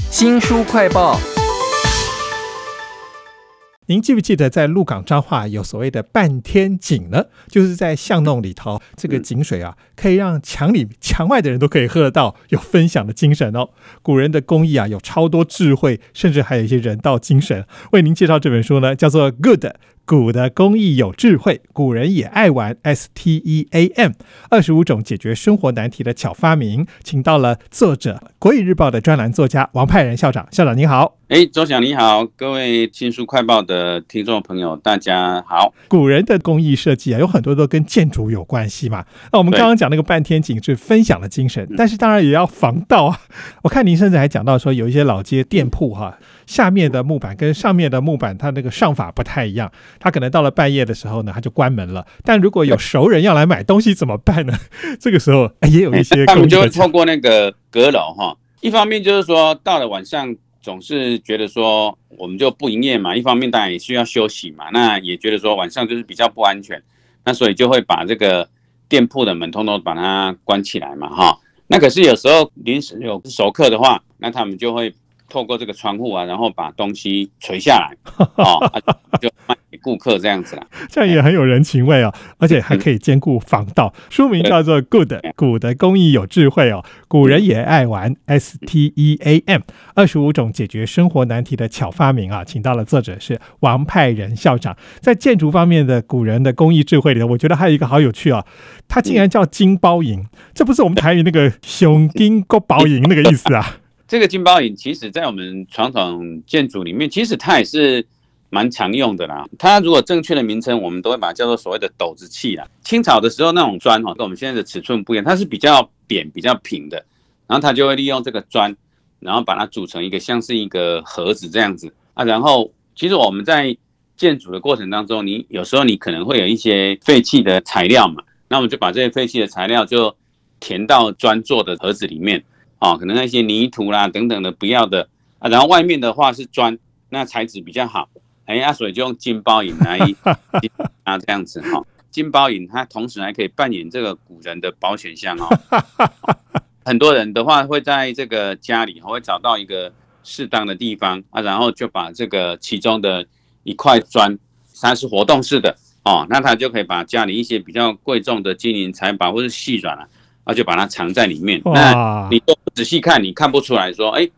新书快报。您记不记得在鹿港彰化有所谓的半天井呢？就是在巷弄里头，这个井水啊，可以让墙里墙外的人都可以喝得到，有分享的精神哦。古人的工艺啊，有超多智慧，甚至还有一些人道精神。为您介绍这本书呢，叫做《Good》。古的工艺有智慧，古人也爱玩。S T E A M，二十五种解决生活难题的巧发明，请到了作者《国语日报》的专栏作家王派仁校长。校长您好，哎，周翔你好，各位新书快报的听众朋友，大家好。古人的工艺设计啊，有很多都跟建筑有关系嘛。那我们刚刚讲那个半天景是分享的精神，但是当然也要防盗啊。我看您甚至还讲到说，有一些老街店铺哈。下面的木板跟上面的木板，它那个上法不太一样，它可能到了半夜的时候呢，它就关门了。但如果有熟人要来买东西怎么办呢？这个时候也有一些，他们就会透过那个阁楼哈，一方面就是说到了晚上总是觉得说我们就不营业嘛，一方面当然也需要休息嘛，那也觉得说晚上就是比较不安全，那所以就会把这个店铺的门通通把它关起来嘛哈。那可是有时候临时有熟客的话，那他们就会。透过这个窗户啊，然后把东西垂下来，哦，就卖给顾客这样子啦。这样也很有人情味哦，而且还可以兼顾防盗。书名叫做《Good》，古的工艺有智慧哦，古人也爱玩。S T E A M，二十五种解决生活难题的巧发明啊，请到了作者是王派仁校长。在建筑方面的古人的工艺智慧里头，我觉得还有一个好有趣啊，它竟然叫金包银，这不是我们台语那个 熊金国包银那个意思啊。这个金包银，其实在我们传统建筑里面，其实它也是蛮常用的啦。它如果正确的名称，我们都会把它叫做所谓的斗子器啦。清朝的时候那种砖哈，跟我们现在的尺寸不一样，它是比较扁、比较平的，然后它就会利用这个砖，然后把它组成一个像是一个盒子这样子啊。然后其实我们在建筑的过程当中，你有时候你可能会有一些废弃的材料嘛，那我们就把这些废弃的材料就填到砖做的盒子里面。哦，可能那些泥土啦等等的不要的啊，然后外面的话是砖，那材质比较好，哎，啊，所以就用金包银来 啊这样子哈，金包银它同时还可以扮演这个古人的保险箱哦，很多人的话会在这个家里会找到一个适当的地方啊，然后就把这个其中的一块砖，它是活动式的哦，那它就可以把家里一些比较贵重的金银财宝或是细软啊。啊，就把它藏在里面。那你都仔细看，你看不出来说，哎，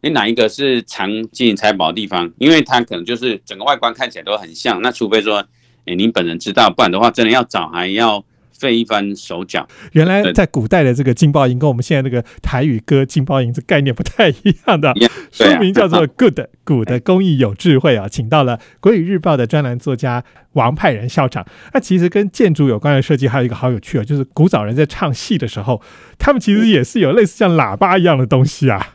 你哪一个是藏金银财宝的地方？因为它可能就是整个外观看起来都很像。那除非说，哎，您本人知道，不然的话，真的要找还要。费一番手脚。原来在古代的这个金包银跟我们现在那个台语歌金包银这概念不太一样的。书名叫做《Good》，古的工艺有智慧啊，请到了《国语日报》的专栏作家王派仁校长。那其实跟建筑有关的设计还有一个好有趣啊，就是古早人在唱戏的时候，他们其实也是有类似像喇叭一样的东西啊。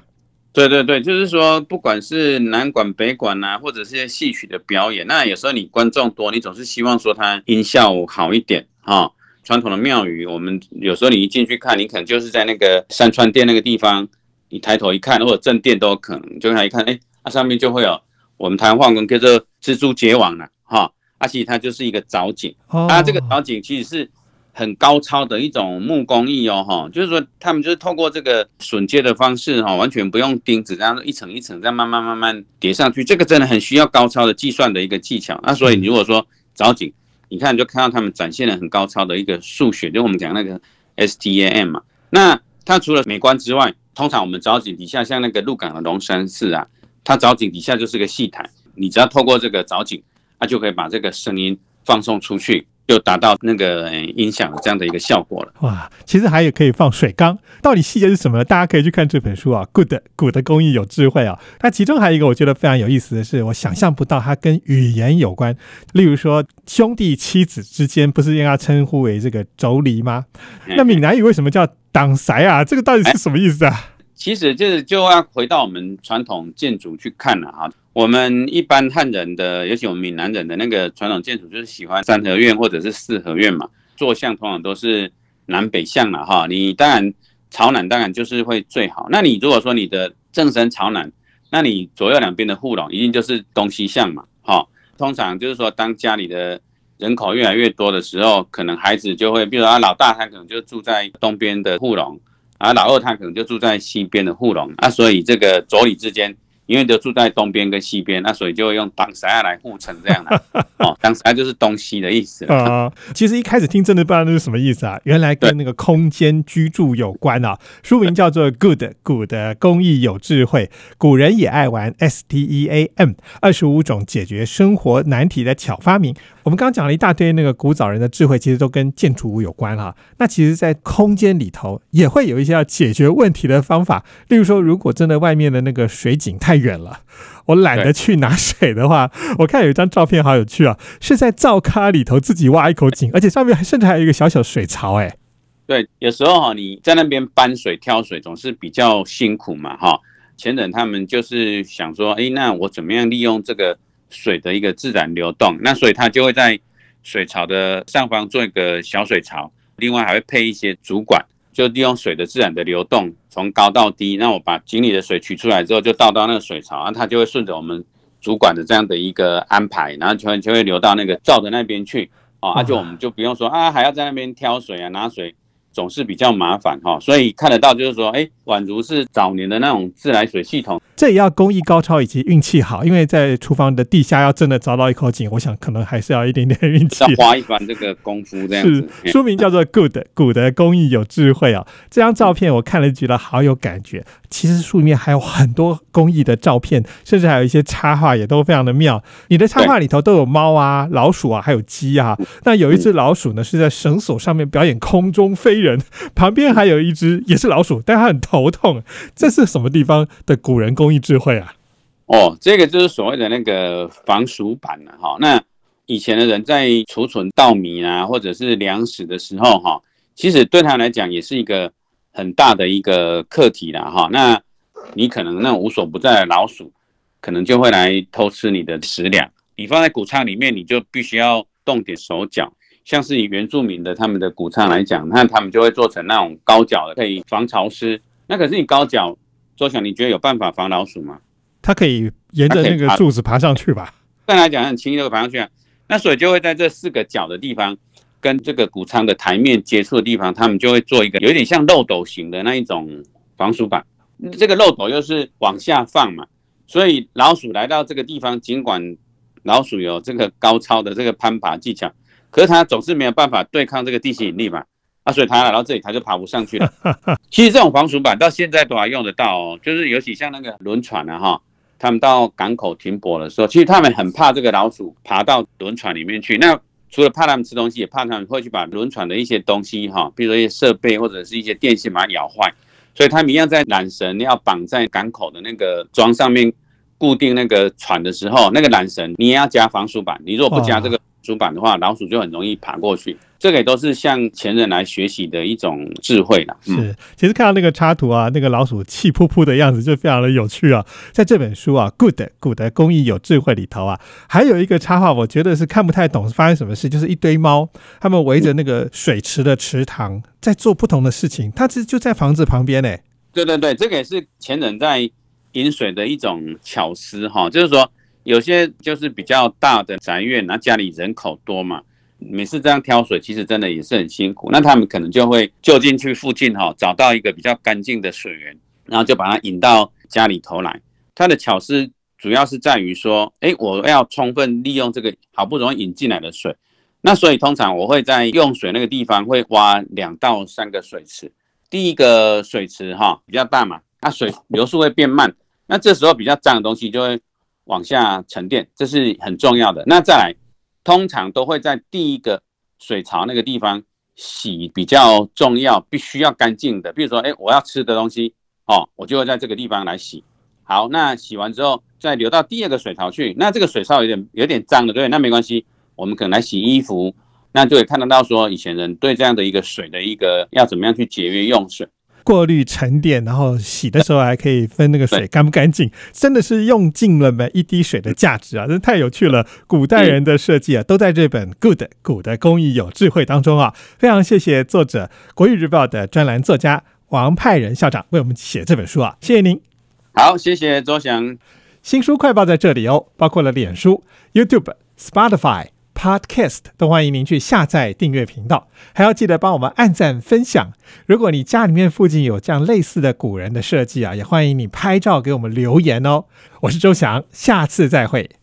对对对，就是说不管是南管北管啊，或者是些戏曲的表演，那有时候你观众多，你总是希望说它音效好一点啊。传统的庙宇，我们有时候你一进去看，你可能就是在那个山川殿那个地方，你抬头一看，或者正殿都有可能，就看一看，哎，它上面就会有我们台湾话跟叫做蜘蛛结网了，哈，而且它就是一个藻井，它这个藻井其实是很高超的一种木工艺哦，哈，就是说他们就是透过这个榫接的方式，哈，完全不用钉子，然后一层一层这样慢慢慢慢叠上去，这个真的很需要高超的计算的一个技巧，那所以如果说藻井。你看，就看到他们展现了很高超的一个数学，就我们讲那个 STAM 嘛。那它除了美观之外，通常我们藻井底下，像那个鹿港的龙山寺啊，它藻井底下就是个戏台，你只要透过这个藻井，它就可以把这个声音放送出去。就达到那个音响这样的一个效果了。哇，其实还有可以放水缸，到底细节是什么？大家可以去看这本书啊。Good，古的工艺有智慧啊。它其中还有一个我觉得非常有意思的是，我想象不到它跟语言有关。例如说，兄弟妻子之间不是应该称呼为这个妯娌吗？那闽南语为什么叫挡塞啊？这个到底是什么意思啊？其实就是就要回到我们传统建筑去看了哈。我们一般汉人的，尤其我们闽南人的那个传统建筑，就是喜欢三合院或者是四合院嘛。坐向通常都是南北向了哈。你当然朝南当然就是会最好。那你如果说你的正身朝南，那你左右两边的护笼一定就是东西向嘛。哈，通常就是说当家里的人口越来越多的时候，可能孩子就会，比如说老大他可能就住在东边的护笼。啊，老二他可能就住在西边的护龙啊，所以这个妯娌之间。因为都住在东边跟西边，那所以就会用挡塞来互称这样的 哦，挡塞就是东西的意思啊。其实一开始听真的不知道那是什么意思啊，原来跟那个空间居住有关啊。书名叫做《Good Good 工艺有智慧》，古人也爱玩 S T E A M，二十五种解决生活难题的巧发明。我们刚刚讲了一大堆那个古早人的智慧，其实都跟建筑物有关哈。那其实，在空间里头也会有一些要解决问题的方法。例如说，如果真的外面的那个水井太远了，我懒得去拿水的话，我看有一张照片好有趣啊，是在灶咖里头自己挖一口井，而且上面还甚至还有一个小小水槽。哎，对，有时候哈，你在那边搬水、挑水总是比较辛苦嘛，哈。前人他们就是想说，哎，那我怎么样利用这个？水的一个自然流动，那所以他就会在水槽的上方做一个小水槽，另外还会配一些主管，就利用水的自然的流动，从高到低。那我把井里的水取出来之后，就倒到那个水槽，啊它就会顺着我们主管的这样的一个安排，然后就会就会流到那个灶的那边去。哦，那就我们就不用说啊，还要在那边挑水啊，拿水。总是比较麻烦哈，所以看得到就是说，哎，宛如是早年的那种自来水系统，这也要工艺高超以及运气好，因为在厨房的地下要真的找到一口井，我想可能还是要一点点运气，要花一番这个功夫这样子。书名叫做《Good 古的工艺有智慧》啊，这张照片我看了觉得好有感觉。其实书里面还有很多工艺的照片，甚至还有一些插画也都非常的妙。你的插画里头都有猫啊、老鼠啊，还有鸡啊。那有一只老鼠呢，是在绳索上面表演空中飞人，旁边还有一只也是老鼠，但它很头痛。这是什么地方的古人工艺智慧啊？哦，这个就是所谓的那个防鼠板了哈。那以前的人在储存稻米啊，或者是粮食的时候哈，其实对他来讲也是一个。很大的一个课题了哈，那你可能那无所不在的老鼠，可能就会来偷吃你的食粮。你放在谷仓里面，你就必须要动点手脚。像是以原住民的他们的谷仓来讲，那他们就会做成那种高脚的，可以防潮湿。那可是你高脚，周想你觉得有办法防老鼠吗？它可以沿着那个柱子爬上去吧？再来讲很轻易就爬上去啊。那所以就会在这四个角的地方。跟这个谷仓的台面接触的地方，他们就会做一个有点像漏斗型的那一种防鼠板。这个漏斗又是往下放嘛，所以老鼠来到这个地方，尽管老鼠有这个高超的这个攀爬技巧，可是它总是没有办法对抗这个地心引力嘛。啊，所以它来到这里，它就爬不上去了。其实这种防鼠板到现在都还用得到哦，就是尤其像那个轮船啊，哈，他们到港口停泊的时候，其实他们很怕这个老鼠爬到轮船里面去。那除了怕他们吃东西，也怕他们会去把轮船的一些东西，哈，比如说一些设备或者是一些电线把它咬坏，所以他们一样在缆绳要绑在港口的那个桩上面固定那个船的时候，那个缆绳你也要加防鼠板，你如果不加这个。主板的话，老鼠就很容易爬过去。这个也都是向前人来学习的一种智慧啦。是，其实看到那个插图啊，那个老鼠气扑扑的样子就非常的有趣啊。在这本书啊，《Good 古的工艺有智慧》里头啊，还有一个插画，我觉得是看不太懂发生什么事，就是一堆猫，它们围着那个水池的池塘在做不同的事情。它其实就在房子旁边呢。对对对，这个也是前人在饮水的一种巧思哈，就是说。有些就是比较大的宅院，那家里人口多嘛，每次这样挑水，其实真的也是很辛苦。那他们可能就会就近去附近哈，找到一个比较干净的水源，然后就把它引到家里头来。它的巧思主要是在于说，哎，我要充分利用这个好不容易引进来的水。那所以通常我会在用水那个地方会挖两到三个水池。第一个水池哈比较大嘛，那水流速会变慢，那这时候比较脏的东西就会。往下沉淀，这是很重要的。那再来，通常都会在第一个水槽那个地方洗比较重要，必须要干净的。比如说，哎，我要吃的东西，哦，我就会在这个地方来洗。好，那洗完之后再流到第二个水槽去。那这个水槽有点有点脏的，对，那没关系，我们可能来洗衣服，那就会看得到说以前人对这样的一个水的一个要怎么样去节约用水。过滤沉淀，然后洗的时候还可以分那个水干不干净，真的是用尽了每一滴水的价值啊！真太有趣了，古代人的设计啊，都在这本《Good 古的工艺有智慧》当中啊！非常谢谢作者《国语日报》的专栏作家王派仁校长为我们写这本书啊！谢谢您。好，谢谢周翔。新书快报在这里哦，包括了脸书、YouTube、Spotify。Podcast，都欢迎您去下载订阅频道，还要记得帮我们按赞分享。如果你家里面附近有这样类似的古人的设计啊，也欢迎你拍照给我们留言哦。我是周翔，下次再会。